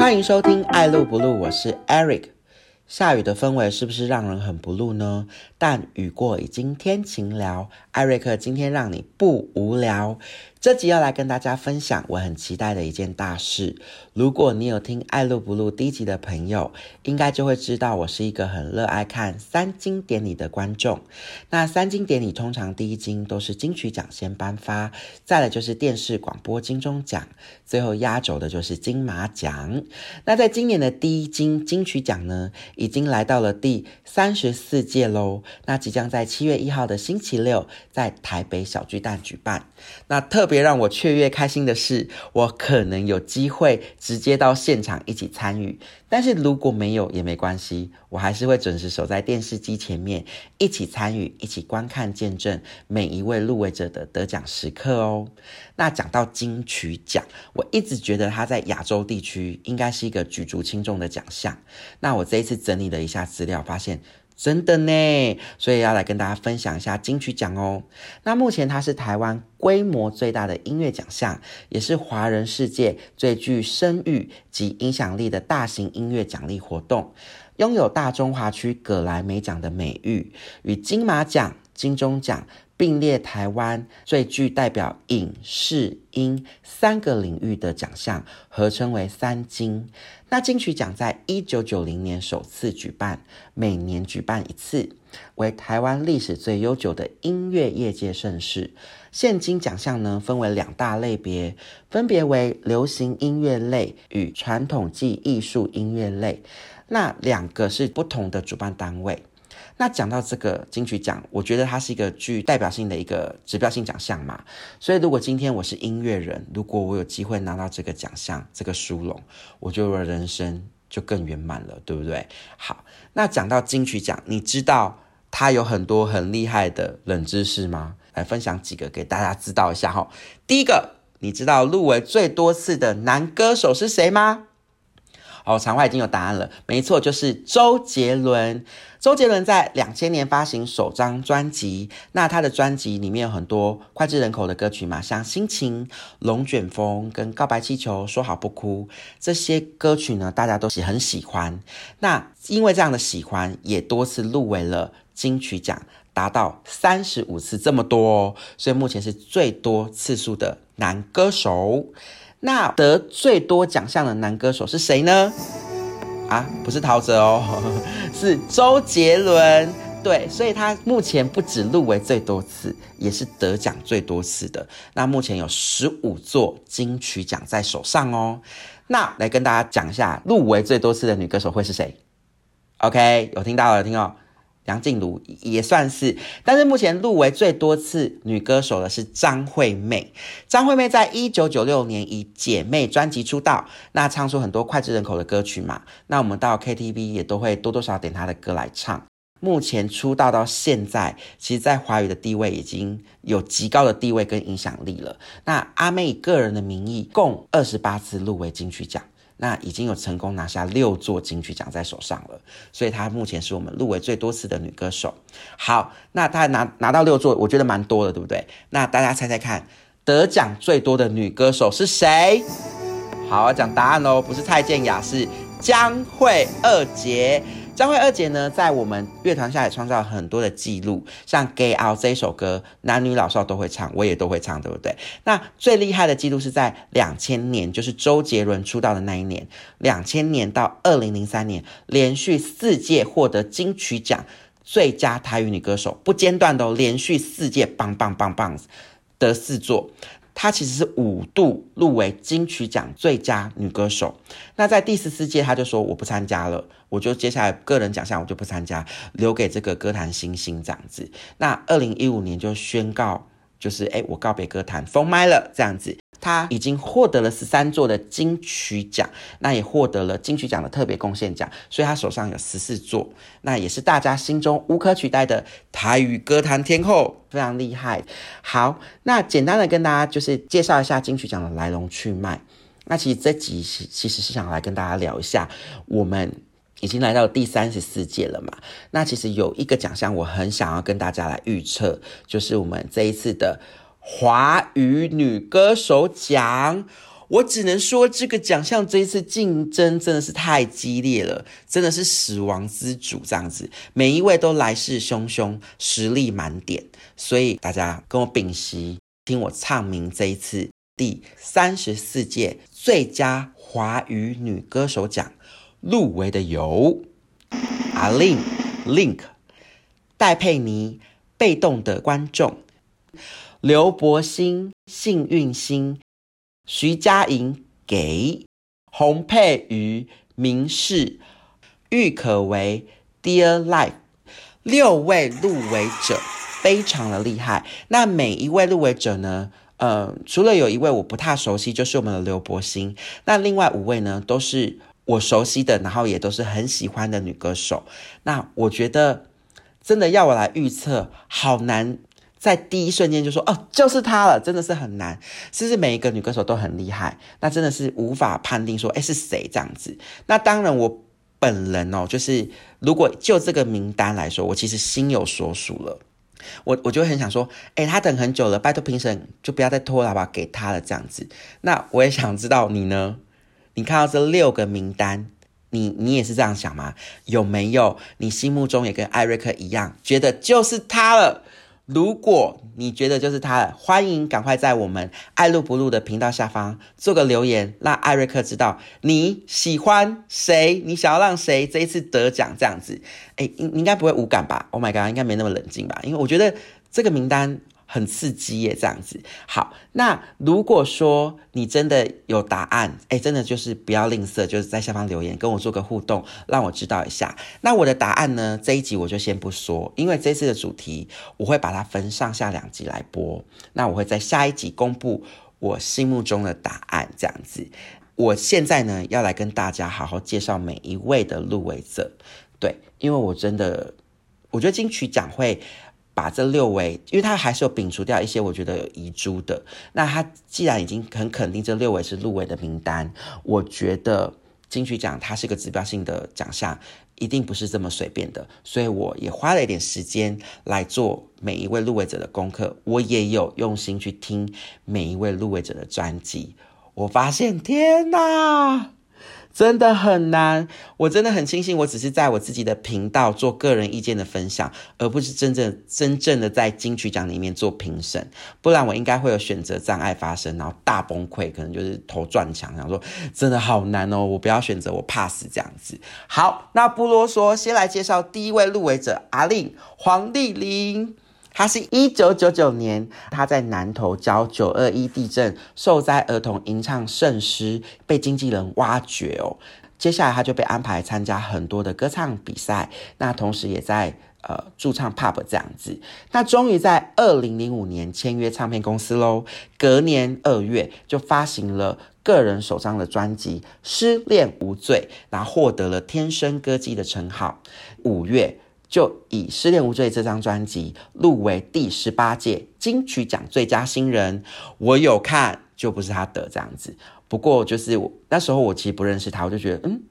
欢迎收听《爱录不录》，我是 Eric。下雨的氛围是不是让人很不露呢？但雨过已经天晴了，艾瑞克今天让你不无聊。这集要来跟大家分享我很期待的一件大事。如果你有听《爱露不露》第一集的朋友，应该就会知道我是一个很热爱看三金典礼的观众。那三金典礼通常第一金都是金曲奖先颁发，再来就是电视广播金钟奖，最后压轴的就是金马奖。那在今年的第一金金曲奖呢，已经来到了第三十四届喽。那即将在七月一号的星期六，在台北小巨蛋举办。那特别让我雀跃开心的是，我可能有机会直接到现场一起参与。但是如果没有也没关系，我还是会准时守在电视机前面，一起参与，一起观看见证每一位入围者的得奖时刻哦。那讲到金曲奖，我一直觉得它在亚洲地区应该是一个举足轻重的奖项。那我这一次整理了一下资料，发现。真的呢，所以要来跟大家分享一下金曲奖哦。那目前它是台湾规模最大的音乐奖项，也是华人世界最具声誉及影响力的大型音乐奖励活动，拥有大中华区葛莱美奖的美誉，与金马奖、金钟奖。并列台湾最具代表影视音三个领域的奖项，合称为三金。那金曲奖在一九九零年首次举办，每年举办一次，为台湾历史最悠久的音乐业界盛事。现今奖项呢分为两大类别，分别为流行音乐类与传统暨艺术音乐类。那两个是不同的主办单位。那讲到这个金曲奖，我觉得它是一个具代表性的一个指标性奖项嘛。所以如果今天我是音乐人，如果我有机会拿到这个奖项、这个殊荣，我觉得人生就更圆满了，对不对？好，那讲到金曲奖，你知道它有很多很厉害的冷知识吗？来分享几个给大家知道一下哈。第一个，你知道入围最多次的男歌手是谁吗？哦，场外已经有答案了，没错，就是周杰伦。周杰伦在两千年发行首张专辑，那他的专辑里面有很多脍炙人口的歌曲嘛，像《心情》《龙卷风》跟《告白气球》《说好不哭》这些歌曲呢，大家都是很喜欢。那因为这样的喜欢，也多次入围了金曲奖，达到三十五次这么多，哦，所以目前是最多次数的男歌手。那得最多奖项的男歌手是谁呢？啊，不是陶喆哦，是周杰伦。对，所以他目前不止入围最多次，也是得奖最多次的。那目前有十五座金曲奖在手上哦。那来跟大家讲一下，入围最多次的女歌手会是谁？OK，有听到了，听哦。梁静茹也算是，但是目前入围最多次女歌手的是张惠妹。张惠妹在一九九六年以《姐妹》专辑出道，那唱出很多脍炙人口的歌曲嘛。那我们到 KTV 也都会多多少点她的歌来唱。目前出道到现在，其实在华语的地位已经有极高的地位跟影响力了。那阿妹以个人的名义，共二十八次入围金曲奖。那已经有成功拿下六座金曲奖在手上了，所以她目前是我们入围最多次的女歌手。好，那她拿拿到六座，我觉得蛮多的，对不对？那大家猜猜看，得奖最多的女歌手是谁？好，讲答案喽，不是蔡健雅，是江蕙二姐。张惠二姐呢，在我们乐团下也创造很多的记录，像《Get Out》这首歌，男女老少都会唱，我也都会唱，对不对？那最厉害的记录是在两千年，就是周杰伦出道的那一年，两千年到二零零三年，连续四届获得金曲奖最佳台语女歌手，不间断的连续四届，棒棒棒棒得四座。她其实是五度入围金曲奖最佳女歌手。那在第十四届，她就说我不参加了，我就接下来个人奖项我就不参加，留给这个歌坛新星这样子。那二零一五年就宣告，就是哎，我告别歌坛，封麦了这样子。他已经获得了十三座的金曲奖，那也获得了金曲奖的特别贡献奖，所以他手上有十四座，那也是大家心中无可取代的台语歌坛天后，非常厉害。好，那简单的跟大家就是介绍一下金曲奖的来龙去脉。那其实这集其实是想来跟大家聊一下，我们已经来到第三十四届了嘛。那其实有一个奖项我很想要跟大家来预测，就是我们这一次的。华语女歌手奖，我只能说，这个奖项这一次竞争真的是太激烈了，真的是死亡之主这样子，每一位都来势汹汹，实力满点，所以大家跟我屏息，听我唱名这一次第三十四届最佳华语女歌手奖。入围的有阿令、Link、戴佩妮、被动的观众、刘柏辛、幸运星。徐佳莹给洪佩瑜明示郁可唯 Dear Life 六位入围者非常的厉害。那每一位入围者呢？呃，除了有一位我不太熟悉，就是我们的刘柏辛。那另外五位呢，都是我熟悉的，然后也都是很喜欢的女歌手。那我觉得真的要我来预测，好难。在第一瞬间就说哦，就是他了，真的是很难。其实每一个女歌手都很厉害，那真的是无法判定说，哎，是谁这样子。那当然，我本人哦，就是如果就这个名单来说，我其实心有所属了。我我就很想说，哎，他等很久了，拜托评审就不要再拖了，吧，给他了这样子。那我也想知道你呢？你看到这六个名单，你你也是这样想吗？有没有你心目中也跟艾瑞克一样，觉得就是他了？如果你觉得就是他，欢迎赶快在我们爱录不录的频道下方做个留言，让艾瑞克知道你喜欢谁，你想要让谁这一次得奖这样子。哎，应应该不会无感吧？Oh my god，应该没那么冷静吧？因为我觉得这个名单。很刺激耶，这样子。好，那如果说你真的有答案，哎，真的就是不要吝啬，就是在下方留言跟我做个互动，让我知道一下。那我的答案呢？这一集我就先不说，因为这次的主题我会把它分上下两集来播。那我会在下一集公布我心目中的答案，这样子。我现在呢要来跟大家好好介绍每一位的入围者，对，因为我真的我觉得金曲奖会。把这六位，因为他还是有摒除掉一些我觉得有遗珠的。那他既然已经很肯定这六位是入围的名单，我觉得金曲奖它是个指标性的奖项，一定不是这么随便的。所以我也花了一点时间来做每一位入围者的功课，我也有用心去听每一位入围者的专辑。我发现，天哪！真的很难，我真的很庆幸，我只是在我自己的频道做个人意见的分享，而不是真正真正的在金曲奖里面做评审，不然我应该会有选择障碍发生，然后大崩溃，可能就是头撞墙，想说真的好难哦，我不要选择，我怕死这样子。好，那不啰嗦，先来介绍第一位入围者阿令黄丽玲。他是一九九九年，他在南投教九二一地震受灾儿童吟唱圣诗，被经纪人挖掘哦。接下来他就被安排参加很多的歌唱比赛，那同时也在呃驻唱 pub 这样子。那终于在二零零五年签约唱片公司喽。隔年二月就发行了个人首张的专辑《失恋无罪》，然后获得了天生歌姬的称号。五月。就以《失恋无罪》这张专辑入围第十八届金曲奖最佳新人，我有看，就不是他得这样子。不过就是我那时候我其实不认识他，我就觉得嗯，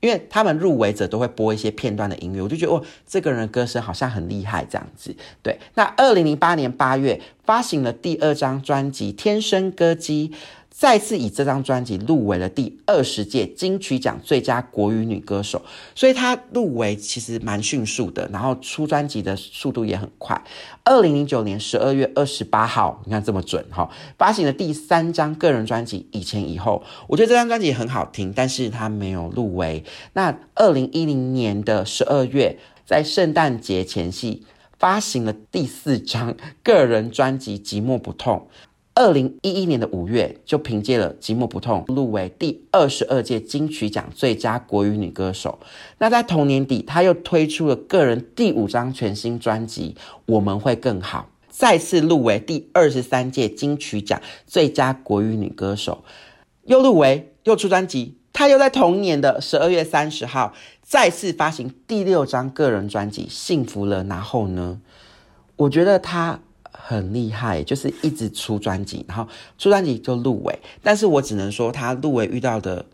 因为他们入围者都会播一些片段的音乐，我就觉得哦，这个人的歌声好像很厉害这样子。对，那二零零八年八月发行了第二张专辑《天生歌姬》。再次以这张专辑入围了第二十届金曲奖最佳国语女歌手，所以她入围其实蛮迅速的，然后出专辑的速度也很快。二零零九年十二月二十八号，你看这么准哈，发行了第三张个人专辑《以前以后》，我觉得这张专辑很好听，但是她没有入围。那二零一零年的十二月，在圣诞节前夕发行了第四张个人专辑《寂寞不痛》。二零一一年的五月，就凭借了《寂寞不痛》入围第二十二届金曲奖最佳国语女歌手。那在同年底，她又推出了个人第五张全新专辑《我们会更好》，再次入围第二十三届金曲奖最佳国语女歌手，又入围又出专辑。她又在同年的十二月三十号再次发行第六张个人专辑《幸福了》，然后呢，我觉得她。很厉害，就是一直出专辑，然后出专辑就入围。但是我只能说，他入围遇到的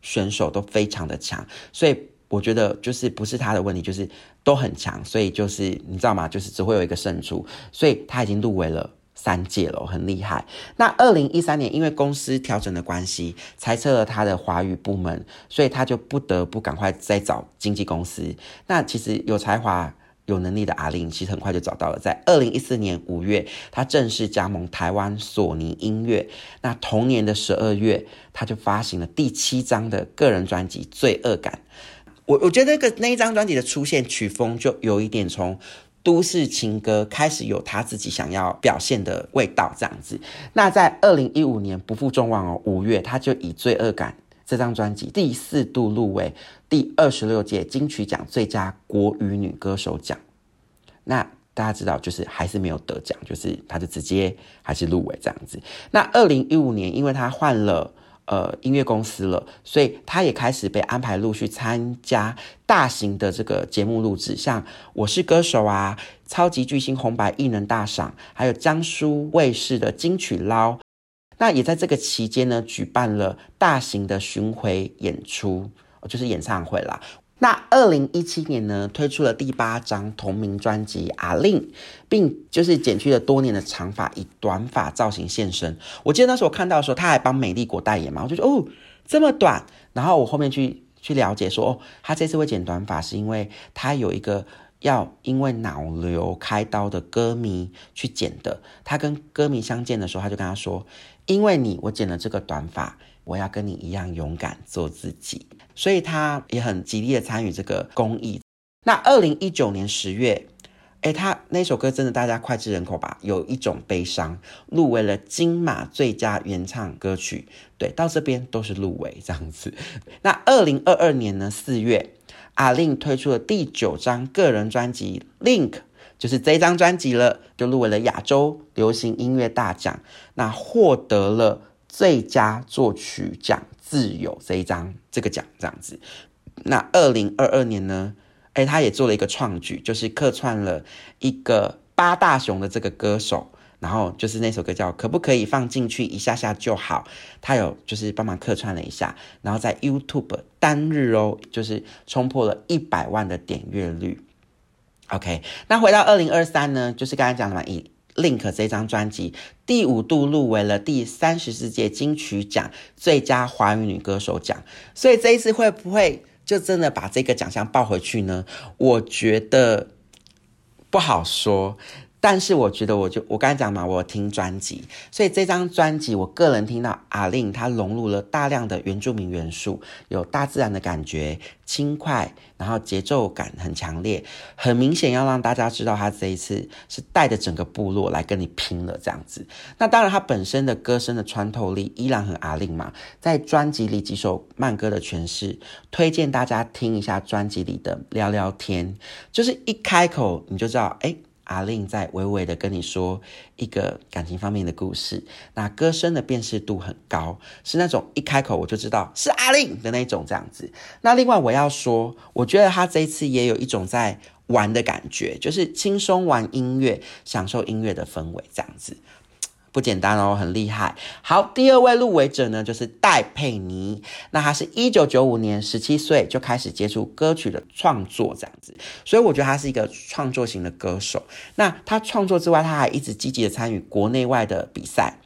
选手都非常的强，所以我觉得就是不是他的问题，就是都很强。所以就是你知道吗？就是只会有一个胜出，所以他已经入围了三届了，很厉害。那二零一三年，因为公司调整的关系，裁撤了他的华语部门，所以他就不得不赶快再找经纪公司。那其实有才华、有能力的阿玲，其实很快就找到了。在二零一四年五月，他正式加盟台湾索尼音乐。那同年的十二月，他就发行了第七张的个人专辑《罪恶感》。我我觉得那个那一张专辑的出现曲风，就有一点从。都市情歌开始有他自己想要表现的味道，这样子。那在二零一五年不负众望哦，五月他就以《罪恶感》这张专辑第四度入围第二十六届金曲奖最佳国语女歌手奖。那大家知道，就是还是没有得奖，就是他就直接还是入围这样子。那二零一五年，因为他换了。呃，音乐公司了，所以他也开始被安排陆续参加大型的这个节目录制，像《我是歌手》啊，《超级巨星红白艺人大赏》，还有江苏卫视的金曲捞。那也在这个期间呢，举办了大型的巡回演出，就是演唱会啦。那二零一七年呢，推出了第八张同名专辑《阿令》，并就是剪去了多年的长发，以短发造型现身。我记得那时候我看到的时候，他还帮美丽国代言嘛，我就觉得哦这么短。然后我后面去去了解说，哦，他这次会剪短发，是因为他有一个要因为脑瘤开刀的歌迷去剪的。他跟歌迷相见的时候，他就跟他说：“因为你，我剪了这个短发。”我要跟你一样勇敢做自己，所以他也很极力的参与这个公益。那二零一九年十月，哎，他那首歌真的大家脍炙人口吧？有一种悲伤入围了金马最佳原创歌曲，对，到这边都是入围这样子。那二零二二年呢四月，阿令推出了第九张个人专辑《Link》，就是这张专辑了，就入围了亚洲流行音乐大奖，那获得了。最佳作曲奖自由这一张这个奖这样子，那二零二二年呢？哎，他也做了一个创举，就是客串了一个八大熊的这个歌手，然后就是那首歌叫可不可以放进去一下下就好，他有就是帮忙客串了一下，然后在 YouTube 单日哦，就是冲破了一百万的点阅率。OK，那回到二零二三呢，就是刚才讲的嘛，以 Link 这张专辑第五度入围了第三十四届金曲奖最佳华语女歌手奖，所以这一次会不会就真的把这个奖项抱回去呢？我觉得不好说。但是我觉得，我就我刚才讲嘛，我听专辑，所以这张专辑，我个人听到阿令他融入了大量的原住民元素，有大自然的感觉，轻快，然后节奏感很强烈，很明显要让大家知道他这一次是带着整个部落来跟你拼了这样子。那当然，他本身的歌声的穿透力依然很阿令嘛，在专辑里几首慢歌的诠释，推荐大家听一下专辑里的聊聊天，就是一开口你就知道，哎。阿令在娓娓的跟你说一个感情方面的故事，那歌声的辨识度很高，是那种一开口我就知道是阿令的那种这样子。那另外我要说，我觉得他这一次也有一种在玩的感觉，就是轻松玩音乐，享受音乐的氛围这样子。不简单哦，很厉害。好，第二位入围者呢，就是戴佩妮。那她是一九九五年十七岁就开始接触歌曲的创作，这样子，所以我觉得她是一个创作型的歌手。那她创作之外，她还一直积极的参与国内外的比赛。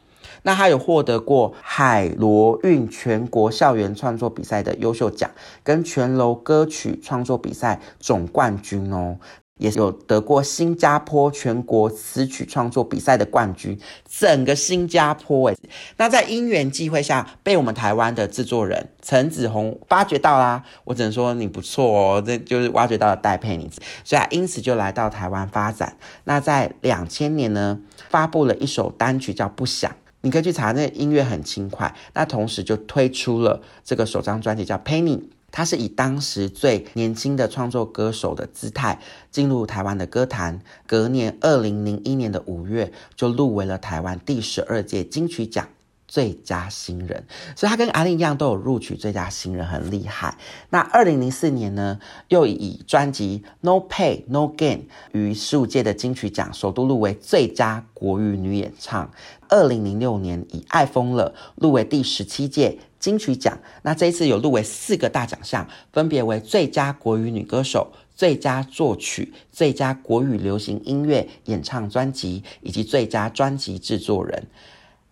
那她有获得过海螺运全国校园创作比赛的优秀奖，跟全楼歌曲创作比赛总冠军哦。也有得过新加坡全国词曲创作比赛的冠军，整个新加坡诶，那在因缘际会下，被我们台湾的制作人陈子红发掘到啦。我只能说你不错哦，这就是挖掘到了戴佩妮，所以，因此就来到台湾发展。那在两千年呢，发布了一首单曲叫《不想》，你可以去查，那音乐很轻快。那同时就推出了这个首张专辑叫《Penny》。他是以当时最年轻的创作歌手的姿态进入台湾的歌坛，隔年二零零一年的五月就入围了台湾第十二届金曲奖最佳新人，所以他跟阿令一样都有录取最佳新人，很厉害。那二零零四年呢，又以专辑《No Pay No Gain》于十五届的金曲奖首度入围最佳国语女演唱。二零零六年以《爱疯了》入围第十七届。金曲奖，那这一次有入围四个大奖项，分别为最佳国语女歌手、最佳作曲、最佳国语流行音乐演唱专辑以及最佳专辑制作人。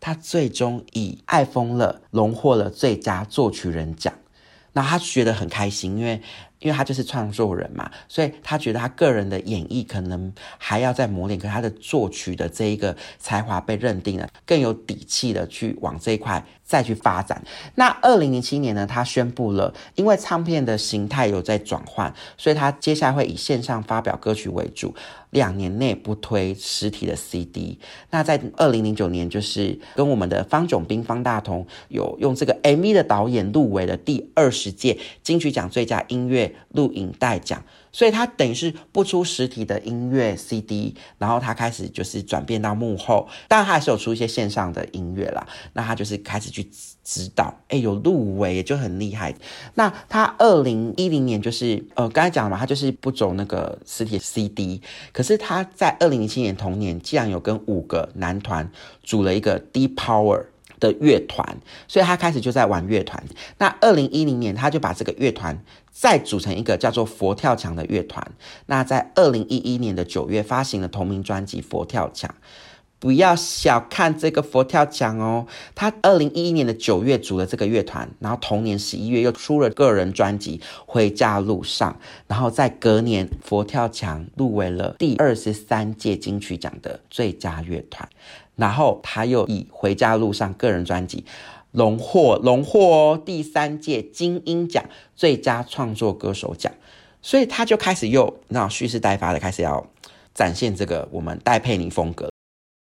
她最终以《爱疯了》荣获了最佳作曲人奖。那她觉得很开心，因为。因为他就是创作人嘛，所以他觉得他个人的演绎可能还要再磨练，可他的作曲的这一个才华被认定了，更有底气的去往这一块再去发展。那二零零七年呢，他宣布了，因为唱片的形态有在转换，所以他接下来会以线上发表歌曲为主，两年内不推实体的 CD。那在二零零九年，就是跟我们的方炯斌、方大同有用这个 MV 的导演入围了第二十届金曲奖最佳音乐。录影带奖，所以他等于是不出实体的音乐 CD，然后他开始就是转变到幕后，当然他还是有出一些线上的音乐啦。那他就是开始去指导，哎，有入围就很厉害。那他二零一零年就是呃刚才讲了嘛，他就是不走那个实体 CD，可是他在二零零七年同年，竟然有跟五个男团组了一个 Deep Power。的乐团，所以他开始就在玩乐团。那二零一零年，他就把这个乐团再组成一个叫做佛跳墙的乐团。那在二零一一年的九月发行了同名专辑《佛跳墙》。不要小看这个佛跳墙哦，他二零一一年的九月组了这个乐团，然后同年十一月又出了个人专辑《回家路上》，然后在隔年佛跳墙入围了第二十三届金曲奖的最佳乐团。然后他又以《回家路上》个人专辑荣获荣获第三届金鹰奖最佳创作歌手奖，所以他就开始又那蓄势待发的开始要展现这个我们戴佩妮风格。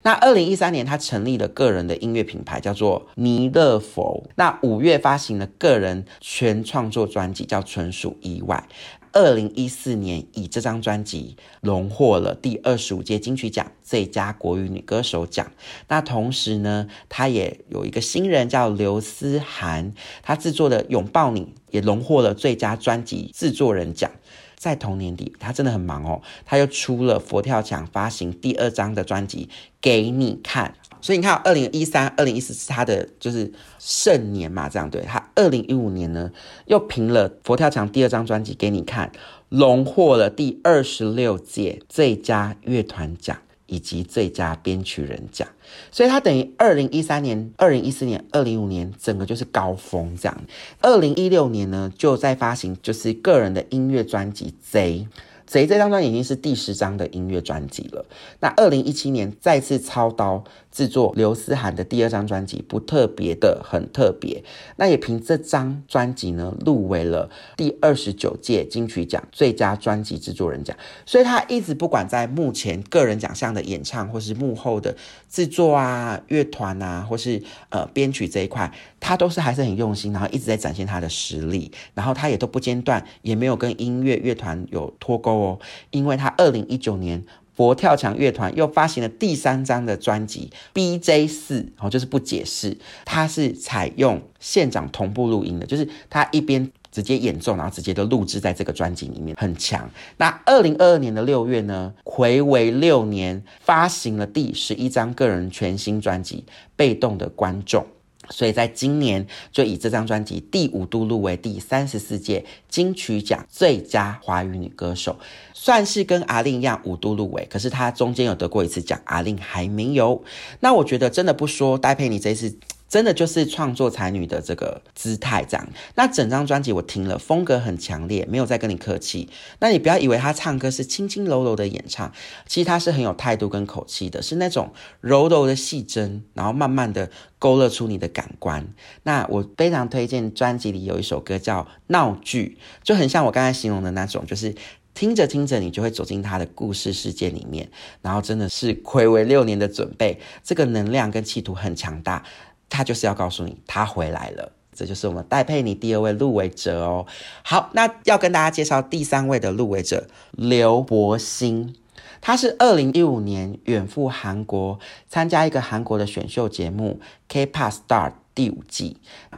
那二零一三年，他成立了个人的音乐品牌，叫做弥勒佛。那五月发行了个人全创作专辑，叫《纯属意外》。二零一四年，以这张专辑荣获了第二十五届金曲奖最佳国语女歌手奖。那同时呢，他也有一个新人叫刘思涵，他制作的《拥抱你》也荣获了最佳专辑制作人奖。在同年底，他真的很忙哦，他又出了佛跳墙发行第二张的专辑给你看。所以你看，二零一三、二零一四是他的就是盛年嘛，这样对。他二零一五年呢，又评了佛跳墙第二张专辑给你看，荣获了第二十六届最佳乐团奖。以及最佳编曲人奖，所以他等于二零一三年、二零一四年、二零一五年整个就是高峰这样。二零一六年呢，就在发行就是个人的音乐专辑《贼》。贼这张专辑已经是第十张的音乐专辑了。那二零一七年再次操刀制作刘思涵的第二张专辑，不特别的很特别。那也凭这张专辑呢，入围了第二十九届金曲奖最佳专辑制作人奖。所以他一直不管在目前个人奖项的演唱，或是幕后的制作啊、乐团啊，或是呃编曲这一块，他都是还是很用心，然后一直在展现他的实力。然后他也都不间断，也没有跟音乐乐团有脱钩。哦，因为他二零一九年佛跳墙乐团又发行了第三张的专辑 B J 四，哦，就是不解释，它是采用现场同步录音的，就是他一边直接演奏，然后直接都录制在这个专辑里面，很强。那二零二二年的六月呢，回为六年发行了第十一张个人全新专辑《被动的观众》。所以在今年就以这张专辑第五度入围第三十四届金曲奖最佳华语女歌手，算是跟阿令一样五度入围。可是她中间有得过一次奖，阿令还没有。那我觉得真的不说戴佩妮这一次。真的就是创作才女的这个姿态，这样。那整张专辑我听了，风格很强烈，没有再跟你客气。那你不要以为她唱歌是轻轻柔柔的演唱，其实她是很有态度跟口气的，是那种柔柔的细针，然后慢慢的勾勒出你的感官。那我非常推荐专辑里有一首歌叫《闹剧》，就很像我刚才形容的那种，就是听着听着你就会走进他的故事世界里面，然后真的是暌违六年的准备，这个能量跟企图很强大。他就是要告诉你，他回来了。这就是我们戴佩妮第二位入围者哦。好，那要跟大家介绍第三位的入围者刘柏辛。他是二零一五年远赴韩国参加一个韩国的选秀节目《K-pop Star》第五季，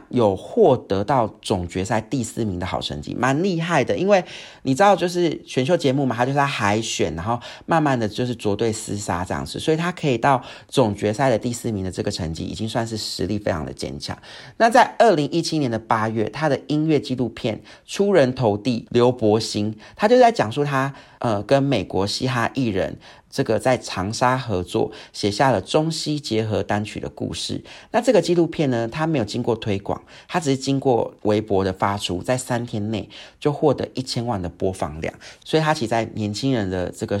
有获得到总决赛第四名的好成绩，蛮厉害的。因为你知道，就是选秀节目嘛，它就是海选，然后慢慢的就是捉对厮杀这样子，所以他可以到总决赛的第四名的这个成绩，已经算是实力非常的坚强。那在二零一七年的八月，他的音乐纪录片《出人头地》，刘柏辛，他就在讲述他呃跟美国嘻哈艺人。这个在长沙合作写下了中西结合单曲的故事。那这个纪录片呢，它没有经过推广，它只是经过微博的发出，在三天内就获得一千万的播放量。所以它其实在年轻人的这个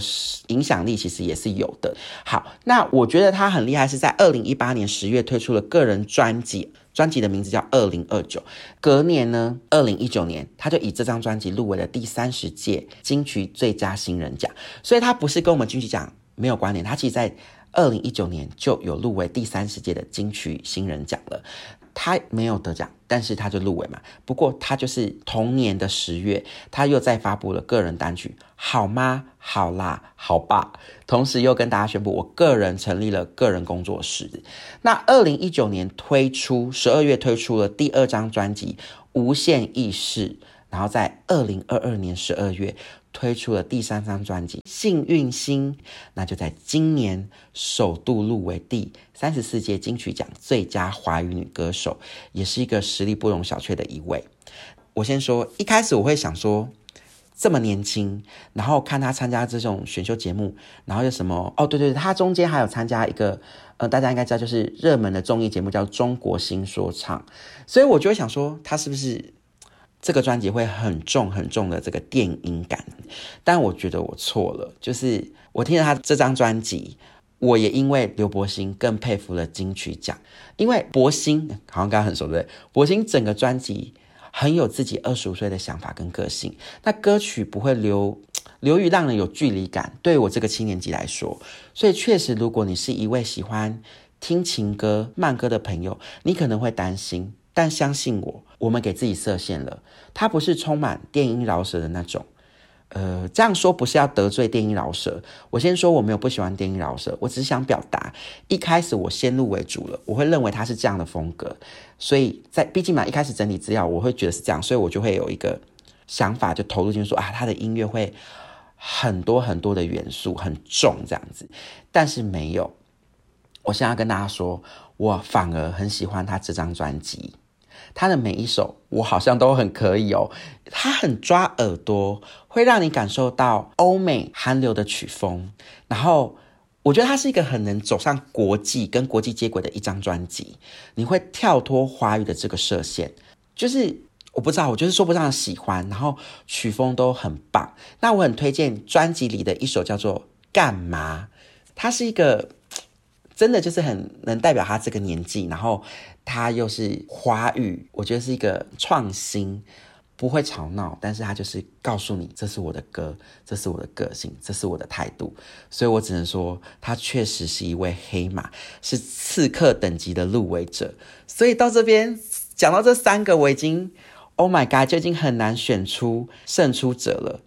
影响力其实也是有的。好，那我觉得他很厉害，是在二零一八年十月推出了个人专辑。专辑的名字叫《二零二九》，隔年呢，二零一九年，他就以这张专辑入围了第三十届金曲最佳新人奖。所以，他不是跟我们金曲奖没有关联，他其实在二零一九年就有入围第三十届的金曲新人奖了。他没有得奖，但是他就入围嘛。不过他就是同年的十月，他又再发布了个人单曲《好吗？好啦，好吧》，同时又跟大家宣布，我个人成立了个人工作室。那二零一九年推出十二月推出了第二张专辑《无限意识》，然后在二零二二年十二月。推出了第三张专辑《幸运星》，那就在今年首度入围第三十四届金曲奖最佳华语女歌手，也是一个实力不容小觑的一位。我先说，一开始我会想说，这么年轻，然后看她参加这种选秀节目，然后又什么？哦，对对对，她中间还有参加一个，呃，大家应该知道，就是热门的综艺节目叫《中国新说唱》，所以我就会想说，她是不是？这个专辑会很重很重的这个电音感，但我觉得我错了。就是我听了他这张专辑，我也因为刘柏辛更佩服了金曲奖，因为柏辛好像刚刚很熟对不对？柏辛整个专辑很有自己二十五岁的想法跟个性，那歌曲不会流流于让人有距离感。对我这个七年级来说，所以确实，如果你是一位喜欢听情歌慢歌的朋友，你可能会担心。但相信我，我们给自己设限了。它不是充满电音饶舌的那种。呃，这样说不是要得罪电音饶舌。我先说我没有不喜欢电音饶舌，我只是想表达，一开始我先入为主了，我会认为他是这样的风格。所以在毕竟嘛，一开始整理资料，我会觉得是这样，所以我就会有一个想法，就投入进去说啊，他的音乐会很多很多的元素，很重这样子。但是没有，我现在要跟大家说，我反而很喜欢他这张专辑。他的每一首我好像都很可以哦，他很抓耳朵，会让你感受到欧美韩流的曲风。然后我觉得他是一个很能走上国际跟国际接轨的一张专辑。你会跳脱华语的这个射线，就是我不知道，我就是说不上喜欢。然后曲风都很棒。那我很推荐专辑里的一首叫做《干嘛》，它是一个真的就是很能代表他这个年纪，然后。他又是华语，我觉得是一个创新，不会吵闹，但是他就是告诉你，这是我的歌，这是我的个性，这是我的态度，所以我只能说，他确实是一位黑马，是刺客等级的入围者。所以到这边讲到这三个，我已经，Oh my God，就已经很难选出胜出者了。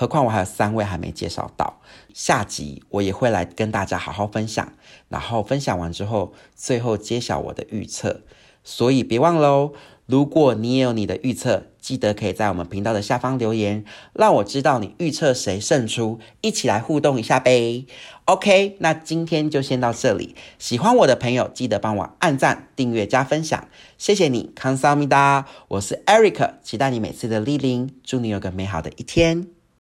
何况我还有三位还没介绍到，下集我也会来跟大家好好分享，然后分享完之后，最后揭晓我的预测。所以别忘喽，如果你也有你的预测，记得可以在我们频道的下方留言，让我知道你预测谁胜出，一起来互动一下呗。OK，那今天就先到这里。喜欢我的朋友，记得帮我按赞、订阅、加分享，谢谢你，康萨米达。我是 Eric，期待你每次的莅临，祝你有个美好的一天。